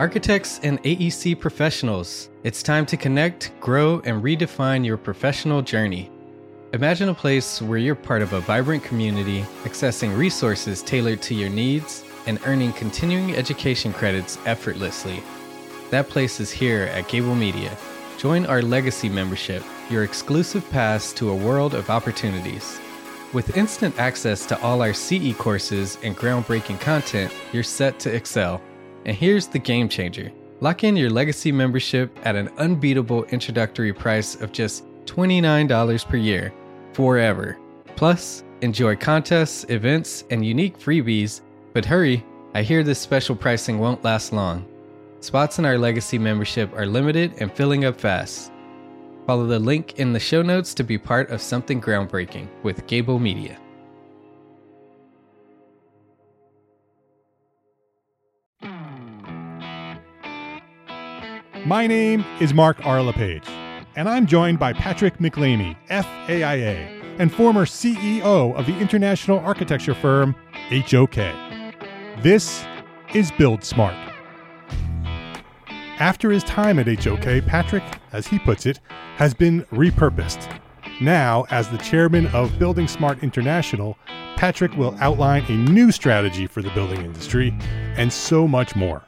Architects and AEC professionals, it's time to connect, grow, and redefine your professional journey. Imagine a place where you're part of a vibrant community, accessing resources tailored to your needs, and earning continuing education credits effortlessly. That place is here at Gable Media. Join our Legacy membership, your exclusive pass to a world of opportunities. With instant access to all our CE courses and groundbreaking content, you're set to excel. And here's the game changer lock in your Legacy membership at an unbeatable introductory price of just $29 per year, forever. Plus, enjoy contests, events, and unique freebies. But hurry, I hear this special pricing won't last long. Spots in our Legacy membership are limited and filling up fast. Follow the link in the show notes to be part of something groundbreaking with Gable Media. My name is Mark R. LePage, and I'm joined by Patrick MacLeamy, FAIA, and former CEO of the international architecture firm HOK. This is Build Smart. After his time at HOK, Patrick, as he puts it, has been repurposed. Now, as the chairman of Building Smart International, Patrick will outline a new strategy for the building industry and so much more.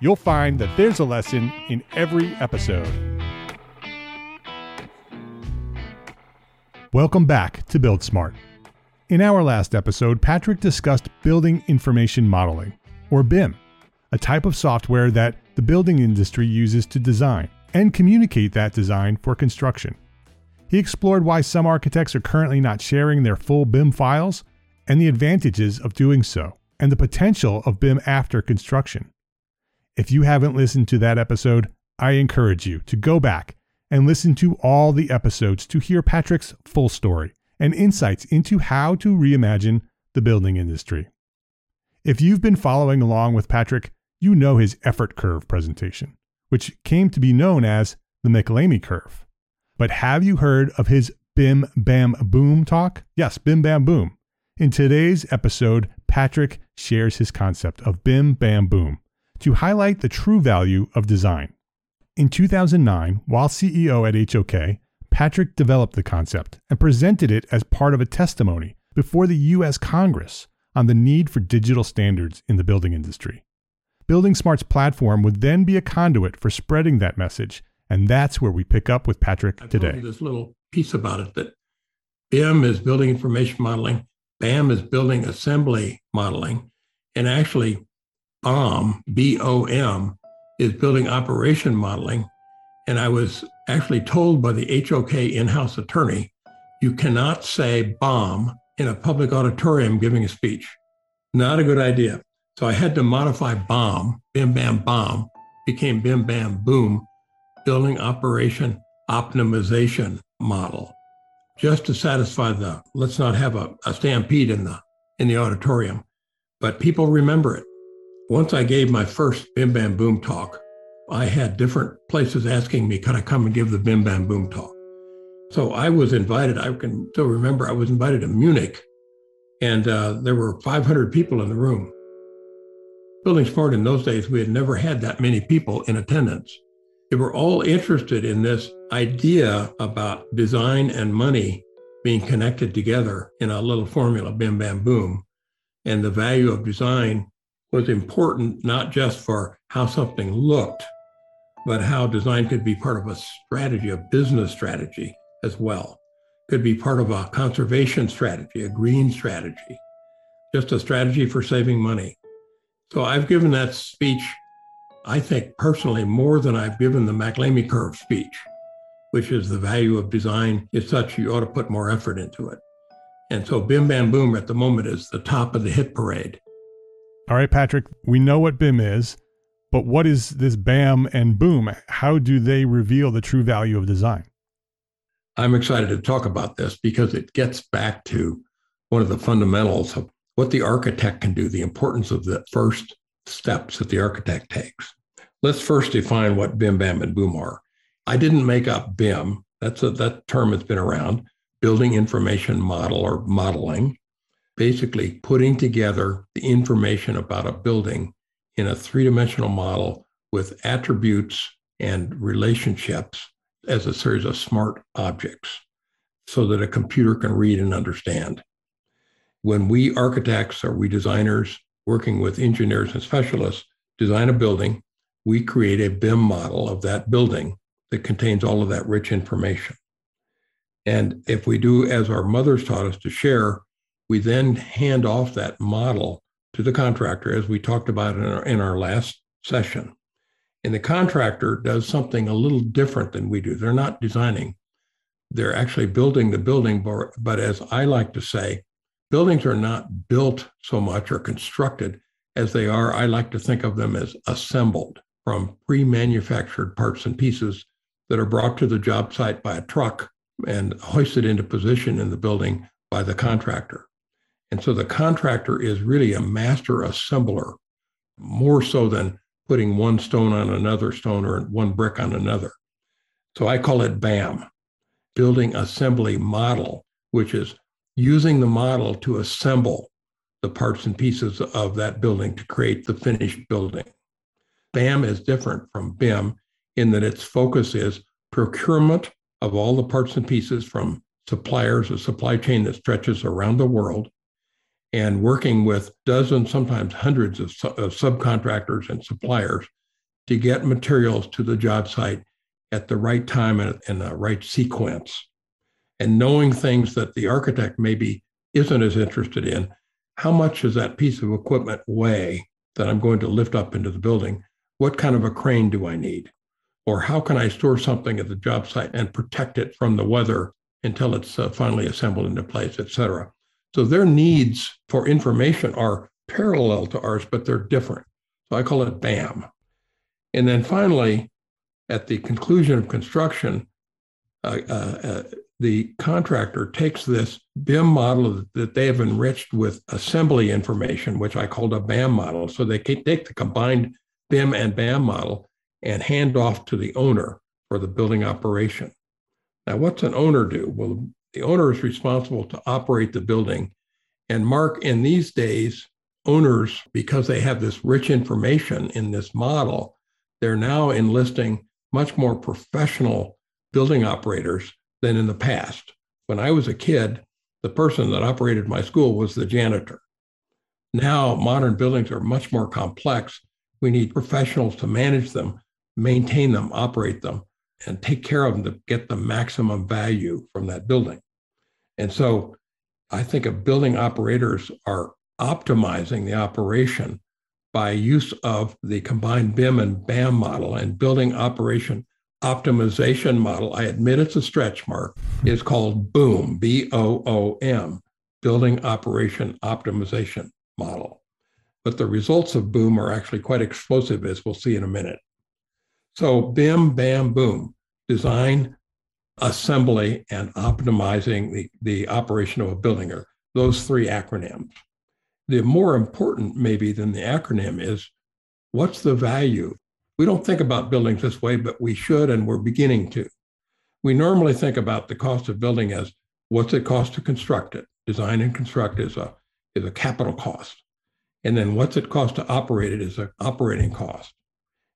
You'll find that there's a lesson in every episode. Welcome back to Build Smart. In our last episode, Patrick discussed building information modeling, or BIM, a type of software that the building industry uses to design and communicate that design for construction. He explored why some architects are currently not sharing their full BIM files and the advantages of doing so, and the potential of BIM after construction. If you haven't listened to that episode, I encourage you to go back and listen to all the episodes to hear Patrick's full story and insights into how to reimagine the building industry. If you've been following along with Patrick, you know his effort curve presentation, which came to be known as the MacLeamy curve. But have you heard of his BIM Bam Boom talk? Yes, BIM Bam Boom. In today's episode, Patrick shares his concept of BIM Bam Boom to highlight the true value of design. In 2009, while CEO at HOK, Patrick developed the concept and presented it as part of a testimony before the U.S. Congress on the need for digital standards in the building industry. Building Smart's platform would then be a conduit for spreading that message, and that's where we pick up with Patrick I today. this little piece about it that BIM is building information modeling, BAM is building assembly modeling, and actually BOM, B O M, is building operation modeling. And I was actually told by the HOK in house attorney, you cannot say BOM in a public auditorium giving a speech. Not a good idea. So I had to modify BOM, Bim Bam Bomb, became Bim Bam Boom, building operation optimization model, just to satisfy the let's not have a, a stampede in the in the auditorium. But people remember it. Once I gave my first Bim Bam Boom talk, I had different places asking me, could I come and give the Bim Bam Boom talk? So I was invited. I can still remember I was invited to Munich, and uh, there were 500 people in the room. Building Smart in those days, we had never had that many people in attendance. They were all interested in this idea about design and money being connected together in a little formula, bim, bam, boom. And the value of design was important not just for how something looked, but how design could be part of a strategy, a business strategy as well. Could be part of a conservation strategy, a green strategy, just a strategy for saving money. So I've given that speech, I think personally, more than I've given the MacLeamy curve speech, which is the value of design is such you ought to put more effort into it. And so Bim Bam Boom at the moment is the top of the hit parade. All right, Patrick, we know what BIM is, but what is this BAM and BOOM? How do they reveal the true value of design? I'm excited to talk about this because it gets back to one of the fundamentals of what the architect can do, the importance of the first steps that the architect takes. Let's first define what BIM, BAM, and BOOM are. I didn't make up BIM. That's a, that term has been around. Building information model or modeling, basically putting together the information about a building in a three dimensional model with attributes and relationships as a series of smart objects so that a computer can read and understand. When we architects or we designers working with engineers and specialists design a building, we create a BIM model of that building that contains all of that rich information. And if we do as our mothers taught us to share, we then hand off that model to the contractor, as we talked about in our, in our last session. And the contractor does something a little different than we do. They're not designing, they're actually building the building. But, as I like to say, buildings are not built so much or constructed as they are. I like to think of them as assembled from pre manufactured parts and pieces that are brought to the job site by a truck and hoisted into position in the building by the contractor. And so the contractor is really a master assembler, more so than putting one stone on another stone or one brick on another. So I call it BAM, Building Assembly Model, which is using the model to assemble the parts and pieces of that building to create the finished building. BAM is different from BIM in that its focus is procurement of all the parts and pieces from suppliers, a supply chain that stretches around the world, and working with dozens, sometimes hundreds of, of subcontractors and suppliers to get materials to the job site at the right time and in the right sequence. And knowing things that the architect maybe isn't as interested in, how much does that piece of equipment weigh that I'm going to lift up into the building? What kind of a crane do I need? Or how can I store something at the job site and protect it from the weather until it's uh, finally assembled into place, et cetera? So their needs for information are parallel to ours, but they're different. So I call it BAM. And then finally, at the conclusion of construction, uh, uh, uh, the contractor takes this BIM model that they have enriched with assembly information, which I called a BAM model. So they take the combined BIM and BAM model and hand off to the owner for the building operation. Now, what's an owner do? Well, the owner is responsible to operate the building. And Mark, in these days, owners, because they have this rich information in this model, they're now enlisting much more professional building operators than in the past. When I was a kid, the person that operated my school was the janitor. Now, modern buildings are much more complex. We need professionals to manage them, maintain them, operate them and take care of them to get the maximum value from that building. And so I think of building operators are optimizing the operation by use of the combined BIM and BAM model and building operation optimization model. I admit it's a stretch mark, is called BOOM, B O O M, Building Operation Optimization Model. But the results of BOOM are actually quite explosive, as we'll see in a minute. So BIM, BAM, BOOM, design, assembly, and optimizing the, the operation of a building are those three acronyms. The more important, maybe, than the acronym is what's the value? We don't think about buildings this way, but we should, and we're beginning to. We normally think about the cost of building as what's it cost to construct it? Design and construct is a, is a capital cost. And then what's it cost to operate it is an operating cost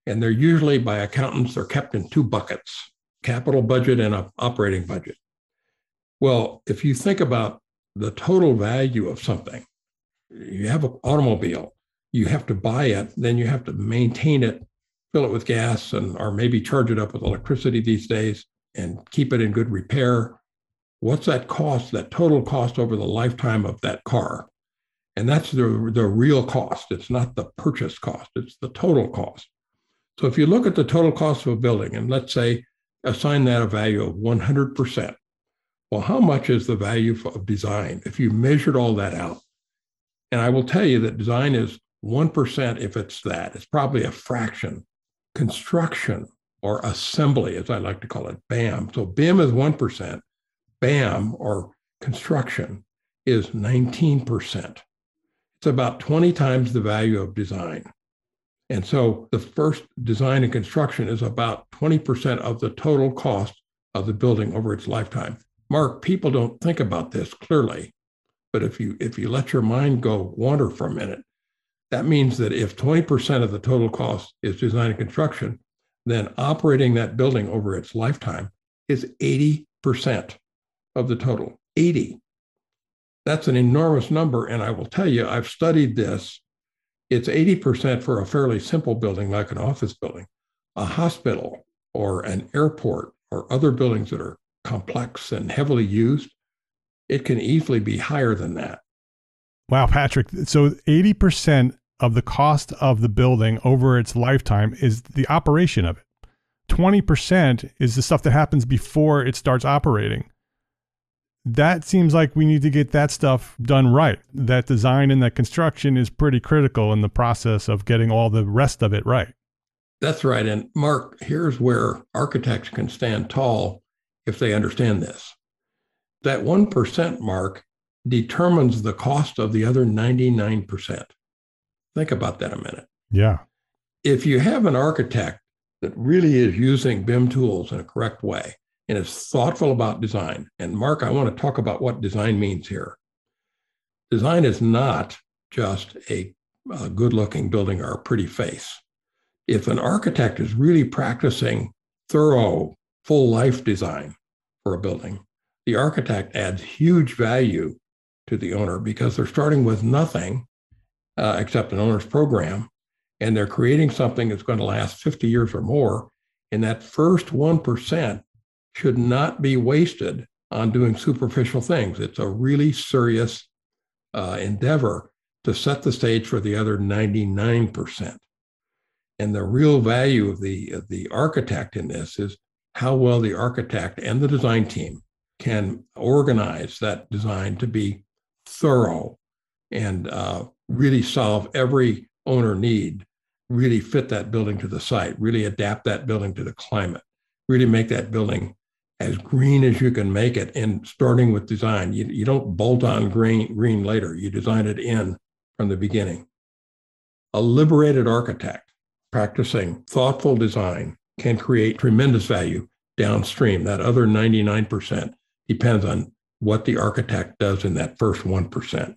and they're usually by accountants, they're kept in two buckets capital budget and an operating budget. Well, if you think about the total value of something, you have an automobile, you have to buy it, then you have to maintain it, fill it with gas, and or maybe charge it up with electricity these days and keep it in good repair. What's that cost, that total cost over the lifetime of that car? And that's the, the real cost. It's not the purchase cost, it's the total cost. So if you look at the total cost of a building and let's say assign that a value of 100%, well, how much is the value of design if you measured all that out? And I will tell you that design is 1% if it's that. It's probably a fraction. Construction or assembly, as I like to call it, BAM. So BIM is 1%. BAM or construction is 19%. It's about 20 times the value of design. And so the first design and construction is about 20% of the total cost of the building over its lifetime. Mark, people don't think about this clearly, but if you if you let your mind go wander for a minute, That means that if 20% of the total cost is design and construction, then operating that building over its lifetime is 80% of the total. 80. That's an enormous number. And I will tell you, I've studied this. It's 80% for a fairly simple building like an office building, a hospital or an airport or other buildings that are complex and heavily used. It can easily be higher than that. Wow, Patrick. So 80% of the cost of the building over its lifetime is the operation of it. 20% is the stuff that happens before it starts operating. That seems like we need to get that stuff done right. That design and that construction is pretty critical in the process of getting all the rest of it right. That's right. And Mark, here's where architects can stand tall if they understand this. That 1% mark determines the cost of the other 99%. Think about that a minute. Yeah. If you have an architect that really is using BIM tools in a correct way and is thoughtful about design, and Mark, I want to talk about what design means here. Design is not just a, a good looking building or a pretty face. If an architect is really practicing thorough, full life design for a building, the architect adds huge value to the owner because they're starting with nothing uh, except an owner's program, and they're creating something that's going to last 50 years or more. And that first 1% should not be wasted on doing superficial things. It's a really serious uh, endeavor to set the stage for the other 99%. And the real value of the, of the architect in this is how well the architect and the design team can organize that design to be thorough and uh, really solve every owner need, really fit that building to the site, really adapt that building to the climate, really make that building as green as you can make it. And starting with design, you, you don't bolt on green, green later, you design it in from the beginning. A liberated architect practicing thoughtful design can create tremendous value downstream. That other 99% depends on what the architect does in that first 1%.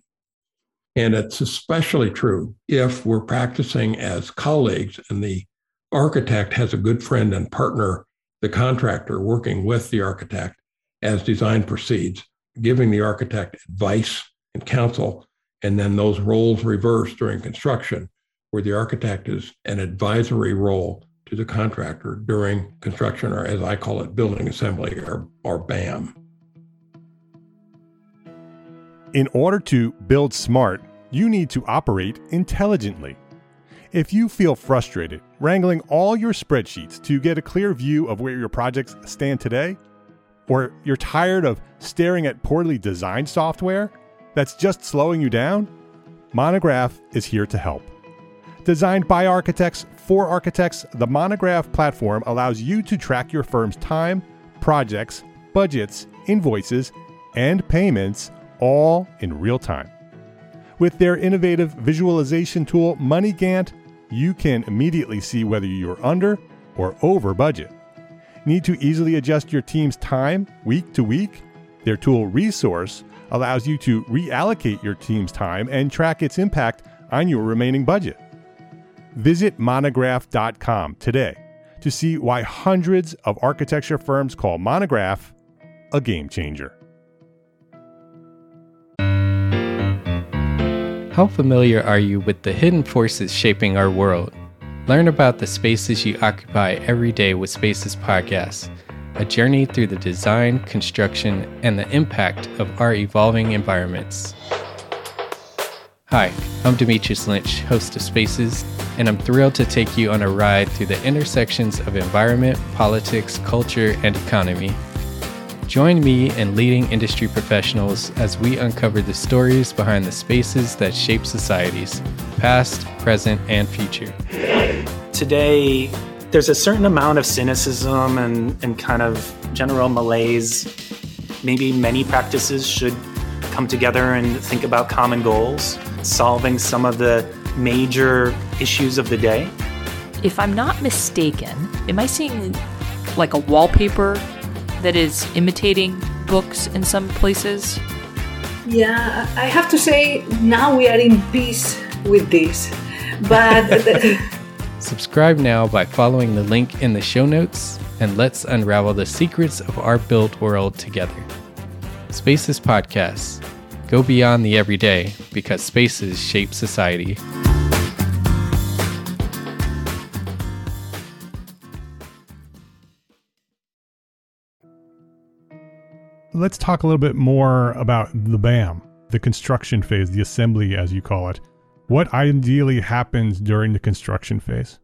And it's especially true if we're practicing as colleagues and the architect has a good friend and partner, the contractor working with the architect as design proceeds, giving the architect advice and counsel, and then those roles reverse during construction, where the architect is an advisory role to the contractor during construction, or as I call it, building assembly or, or BAM. In order to build smart, you need to operate intelligently. If you feel frustrated wrangling all your spreadsheets to get a clear view of where your projects stand today, or you're tired of staring at poorly designed software that's just slowing you down, Monograph is here to help. Designed by architects for architects, the Monograph platform allows you to track your firm's time, projects, budgets, invoices, and payments all in real time. With their innovative visualization tool, MoneyGantt, you can immediately see whether you're under or over budget. Need to easily adjust your team's time week to week? Their tool Resource allows you to reallocate your team's time and track its impact on your remaining budget. Visit monograph.com today to see why hundreds of architecture firms call Monograph a game changer. How familiar are you with the hidden forces shaping our world? Learn about the spaces you occupy every day with Spaces Podcast, a journey through the design, construction, and the impact of our evolving environments. Hi, I'm Demetrius Lynch, host of Spaces, and I'm thrilled to take you on a ride through the intersections of environment, politics, culture, and economy Join me and leading industry professionals as we uncover the stories behind the spaces that shape societies, past, present, and future. Today, there's a certain amount of cynicism and, and kind of general malaise. Maybe many practices should come together and think about common goals, solving some of the major issues of the day. If I'm not mistaken, am I seeing like a wallpaper that is imitating books in some places? Yeah, I have to say now we are in peace with this. but Subscribe now by following the link in the show notes, and let's unravel the secrets of our built world together. Spaces Podcasts. Go beyond the everyday because spaces shape society. Let's talk a little bit more about the BAM, the construction phase, the assembly, as you call it. What ideally happens during the construction phase?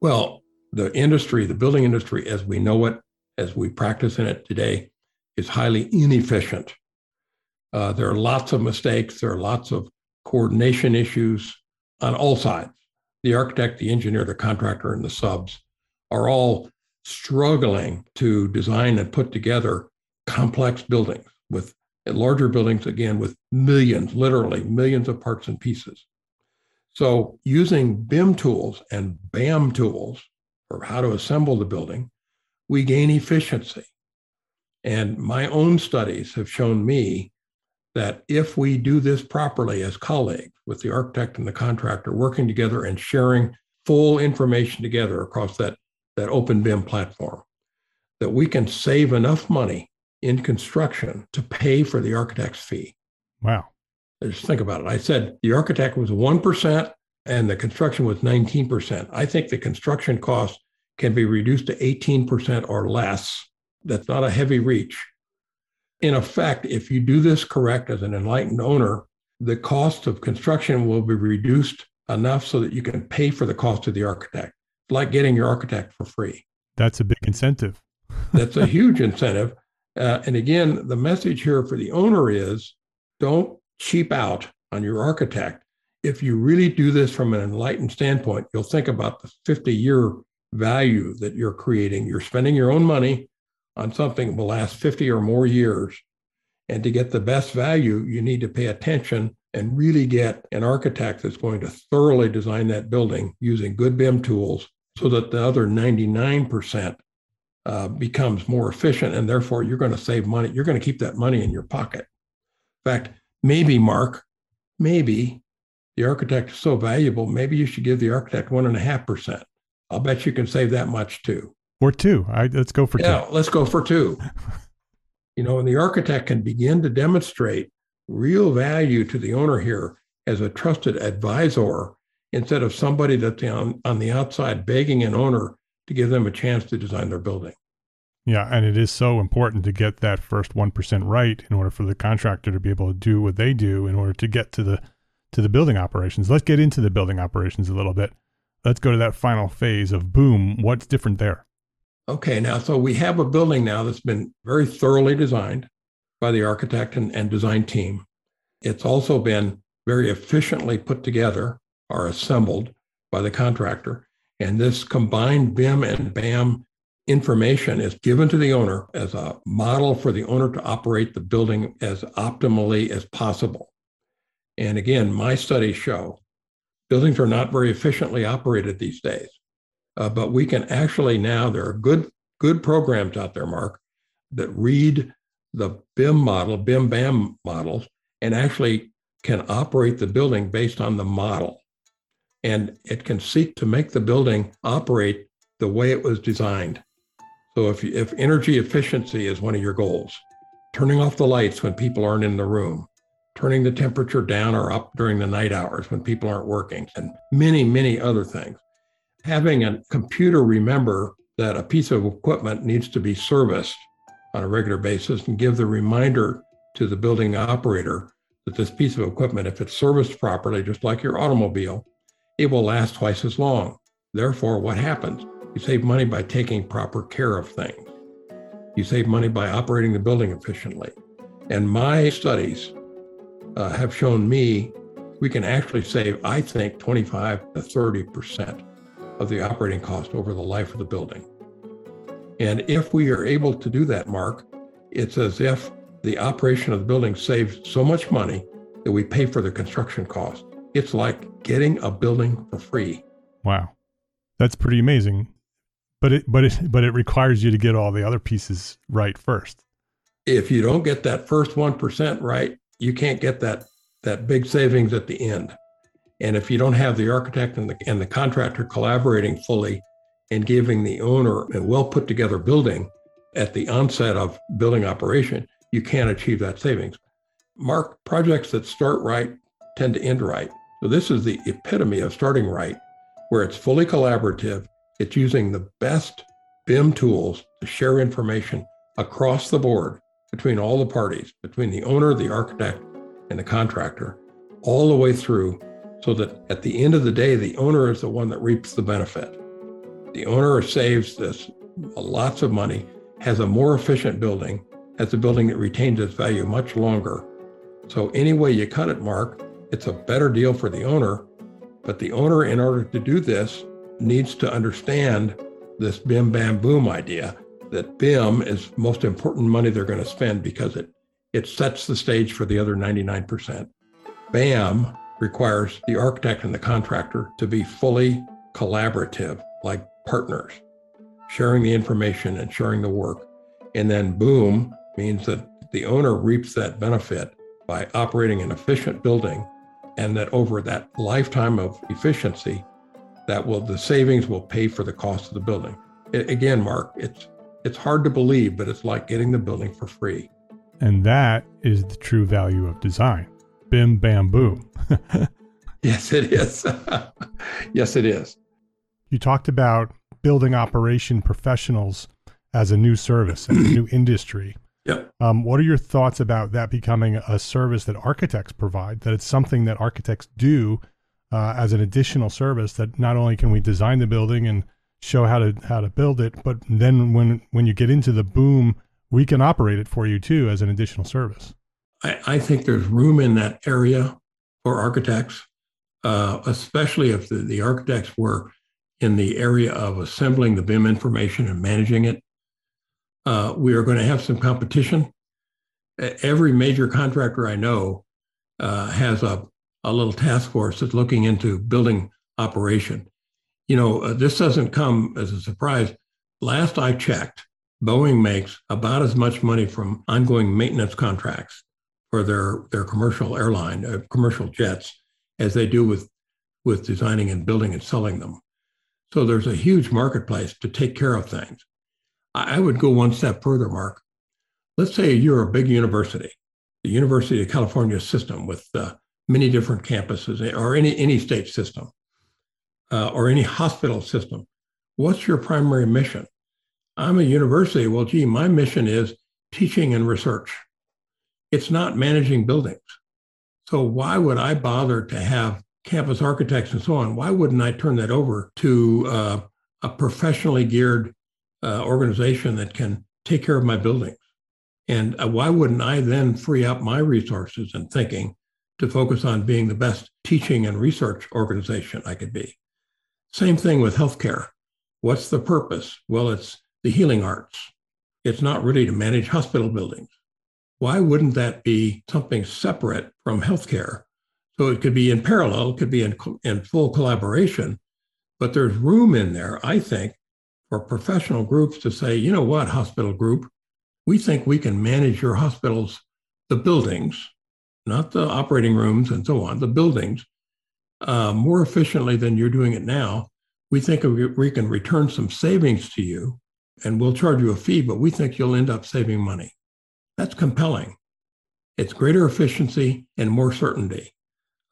Well, the industry, the building industry as we know it, as we practice in it today, is highly inefficient. Uh, there are lots of mistakes. There are lots of coordination issues on all sides. The architect, the engineer, the contractor, and the subs are all struggling to design and put together complex buildings with larger buildings, again, with millions, literally millions of parts and pieces. So, using BIM tools and BAM tools for how to assemble the building, we gain efficiency. And my own studies have shown me that if we do this properly as colleagues with the architect and the contractor working together and sharing full information together across that, that open BIM platform, that we can save enough money in construction to pay for the architect's fee. Wow. Just think about it. I said the architect was 1% and the construction was 19%. I think the construction cost can be reduced to 18% or less. That's not a heavy reach. In effect, if you do this correct as an enlightened owner, the cost of construction will be reduced enough so that you can pay for the cost of the architect. It's like getting your architect for free. That's a big incentive. That's a huge incentive. Uh, and again, the message here for the owner is don't cheap out on your architect. If you really do this from an enlightened standpoint, you'll think about the 50 year value that you're creating. You're spending your own money on something that will last 50 or more years. And to get the best value, you need to pay attention and really get an architect that's going to thoroughly design that building using good BIM tools so that the other 99% uh, becomes more efficient and therefore you're going to save money. You're going to keep that money in your pocket. In fact, maybe, Mark, maybe the architect is so valuable, maybe you should give the architect one and a half percent. I'll bet you can save that much too. Or two. I, let's go for yeah, two. let's go for two. you know, and the architect can begin to demonstrate real value to the owner here as a trusted advisor instead of somebody that's on, on the outside begging an owner to give them a chance to design their building. Yeah, and it is so important to get that first 1% right in order for the contractor to be able to do what they do in order to get to the to the building operations. Let's get into the building operations a little bit. Let's go to that final phase of boom. What's different there? Okay, now so we have a building now that's been very thoroughly designed by the architect and, and design team. It's also been very efficiently put together or assembled by the contractor. And this combined BIM and BAM information is given to the owner as a model for the owner to operate the building as optimally as possible. And again, my studies show buildings are not very efficiently operated these days. Uh, but we can actually now, there are good, good programs out there, Mark, that read the BIM model, BIM BAM models, and actually can operate the building based on the model. And it can seek to make the building operate the way it was designed. So if, if energy efficiency is one of your goals, turning off the lights when people aren't in the room, turning the temperature down or up during the night hours when people aren't working, and many, many other things. Having a computer remember that a piece of equipment needs to be serviced on a regular basis and give the reminder to the building operator that this piece of equipment, if it's serviced properly, just like your automobile, it will last twice as long. Therefore, what happens? You save money by taking proper care of things. You save money by operating the building efficiently. And my studies uh, have shown me we can actually save, I think, 25 to 30% of the operating cost over the life of the building. And if we are able to do that, Mark, it's as if the operation of the building saves so much money that we pay for the construction cost. It's like getting a building for free. Wow. That's pretty amazing. But it but it but it requires you to get all the other pieces right first. If you don't get that first 1% right, you can't get that that big savings at the end. And if you don't have the architect and the, and the contractor collaborating fully and giving the owner a well put together building at the onset of building operation, you can't achieve that savings. Mark, projects that start right tend to end right. So this is the epitome of starting right, where it's fully collaborative. It's using the best BIM tools to share information across the board between all the parties, between the owner, the architect, and the contractor, all the way through, so that at the end of the day, the owner is the one that reaps the benefit. The owner saves this lots of money, has a more efficient building, has a building that retains its value much longer. So, any way you cut it, Mark, it's a better deal for the owner. But the owner, in order to do this, needs to understand this BIM BAM boom idea that BIM is most important money they're going to spend because it it sets the stage for the other 99%. BAM requires the architect and the contractor to be fully collaborative, like partners, sharing the information and sharing the work. And then boom means that the owner reaps that benefit by operating an efficient building and that over that lifetime of efficiency that will the savings will pay for the cost of the building. It, again mark it's it's hard to believe but it's like getting the building for free. And that is the true value of design. Bim bam boom. Yes it is. Yes it is. You talked about building operation professionals as a new service and a new industry Yep. Um, what are your thoughts about that becoming a service that architects provide? That it's something that architects do uh, as an additional service. That not only can we design the building and show how to how to build it, but then when when you get into the boom, we can operate it for you too as an additional service. I, I think there's room in that area for architects, uh, especially if the, the architects were in the area of assembling the BIM information and managing it uh, we are going to have some competition. Every major contractor I know uh, has a, a little task force that's looking into building operation. You know, uh, this doesn't come as a surprise. Last I checked, Boeing makes about as much money from ongoing maintenance contracts for their, their commercial airline, uh, commercial jets, as they do with, with designing and building and selling them. So there's a huge marketplace to take care of things. I would go one step further, Mark. Let's say you're a big university, the University of California system with uh, many different campuses, or any, any state system, uh, or any hospital system. What's your primary mission? I'm a university. Well, gee, my mission is teaching and research. It's not managing buildings. So why would I bother to have campus architects and so on? Why wouldn't I turn that over to uh, a professionally geared uh, organization that can take care of my buildings. And uh, why wouldn't I then free up my resources and thinking to focus on being the best teaching and research organization I could be? Same thing with healthcare. What's the purpose? Well, it's the healing arts. It's not really to manage hospital buildings. Why wouldn't that be something separate from healthcare? So it could be in parallel, it could be in, in full collaboration, but there's room in there, I think, for professional groups to say, you know what, hospital group, we think we can manage your hospitals, the buildings, not the operating rooms and so on, the buildings, uh, more efficiently than you're doing it now. We think we can return some savings to you and we'll charge you a fee, but we think you'll end up saving money. That's compelling. It's greater efficiency and more certainty.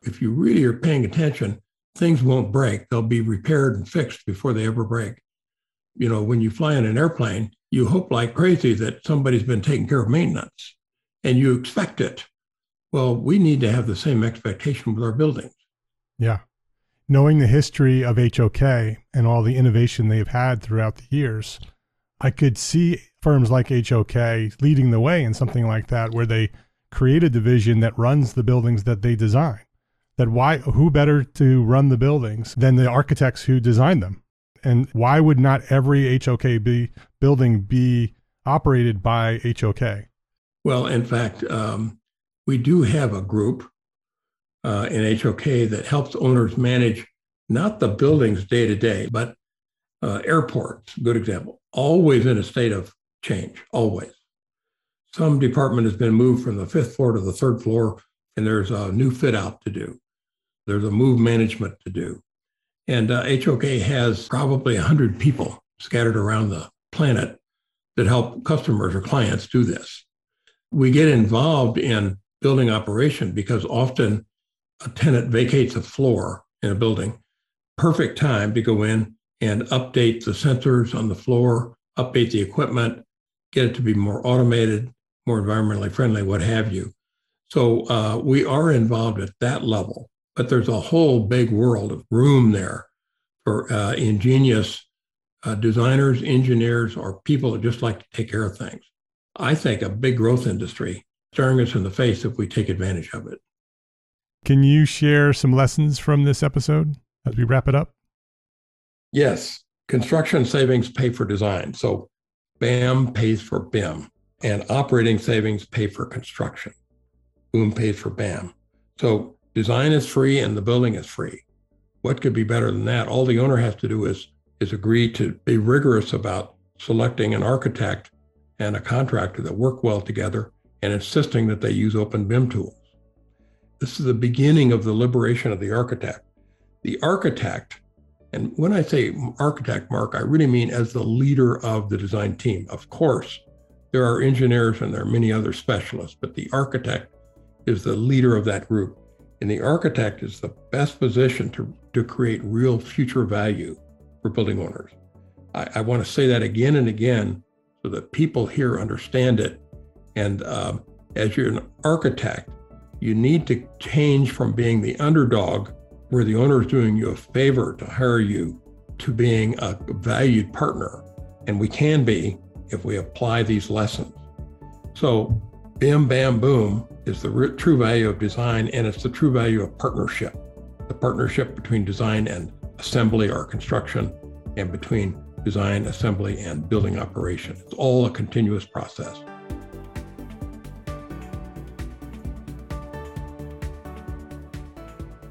If you really are paying attention, things won't break. They'll be repaired and fixed before they ever break you know, when you fly in an airplane, you hope like crazy that somebody's been taking care of maintenance and you expect it. Well, we need to have the same expectation with our buildings. Yeah. Knowing the history of HOK and all the innovation they've had throughout the years, I could see firms like HOK leading the way in something like that, where they create a division that runs the buildings that they design. That why, who better to run the buildings than the architects who designed them? And why would not every HOK be, building be operated by HOK? Well, in fact, um, we do have a group uh, in HOK that helps owners manage not the buildings day to day, but uh, airports, good example, always in a state of change, always. Some department has been moved from the fifth floor to the third floor, and there's a new fit out to do. There's a move management to do. And uh, HOK has probably 100 people scattered around the planet that help customers or clients do this. We get involved in building operation because often a tenant vacates a floor in a building. Perfect time to go in and update the sensors on the floor, update the equipment, get it to be more automated, more environmentally friendly, what have you. So uh, we are involved at that level, but there's a whole big world of room there for uh, ingenious uh, designers, engineers, or people that just like to take care of things. I think a big growth industry staring us in the face if we take advantage of it. Can you share some lessons from this episode as we wrap it up? Yes. Construction savings pay for design. So BAM pays for BIM, and operating savings pay for construction. BOOM pays for BAM. So design is free and the building is free. What could be better than that? All the owner has to do is is agree to be rigorous about selecting an architect and a contractor that work well together and insisting that they use open BIM tools. This is the beginning of the liberation of the architect. The architect, and when I say architect, Mark, I really mean as the leader of the design team. Of course, there are engineers and there are many other specialists, but the architect is the leader of that group. And the architect is the best position to, to create real future value for building owners. I, I want to say that again and again so that people here understand it. And um, as you're an architect, you need to change from being the underdog, where the owner is doing you a favor to hire you, to being a valued partner. And we can be if we apply these lessons. So, BIM, BAM, boom is the true value of design, and it's the true value of partnership the partnership between design and assembly or construction, and between design, assembly, and building operation. It's all a continuous process.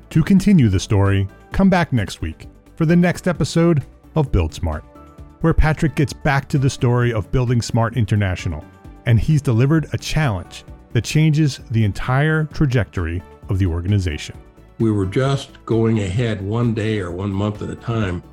To continue the story, come back next week for the next episode of Build Smart, where Patrick gets back to the story of Building Smart International, and he's delivered a challenge that changes the entire trajectory of the organization. We were just going ahead one day or one month at a time,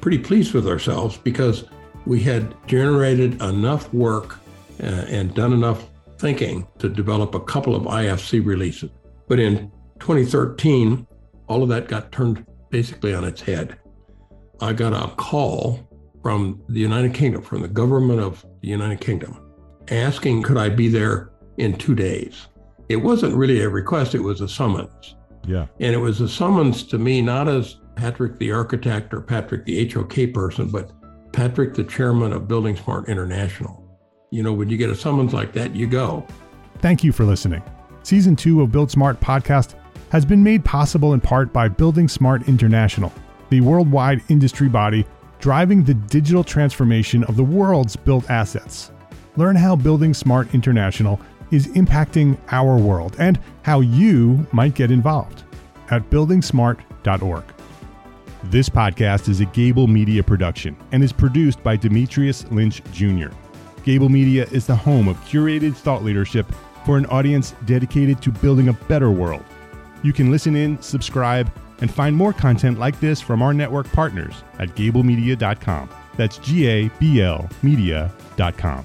pretty pleased with ourselves because we had generated enough work uh, and done enough thinking to develop a couple of IFC releases. But in 2013, all of that got turned basically on its head. I got a call from the United Kingdom, from the government of the United Kingdom, asking could I be there in two days. It wasn't really a request, it was a summons. Yeah. And it was a summons to me, not as Patrick the architect or Patrick the HOK person, but Patrick the chairman of Building Smart International. You know, when you get a summons like that, you go. Thank you for listening. Season two of Build Smart podcast has been made possible in part by Building Smart International, the worldwide industry body driving the digital transformation of the world's built assets. Learn how Building Smart International is impacting our world and how you might get involved at buildingsmart.org. This podcast is a Gable Media production and is produced by Demetrius Lynch Jr. Gable Media is the home of curated thought leadership for an audience dedicated to building a better world. You can listen in, subscribe, and find more content like this from our network partners at gablemedia.com. That's G A B L media.com.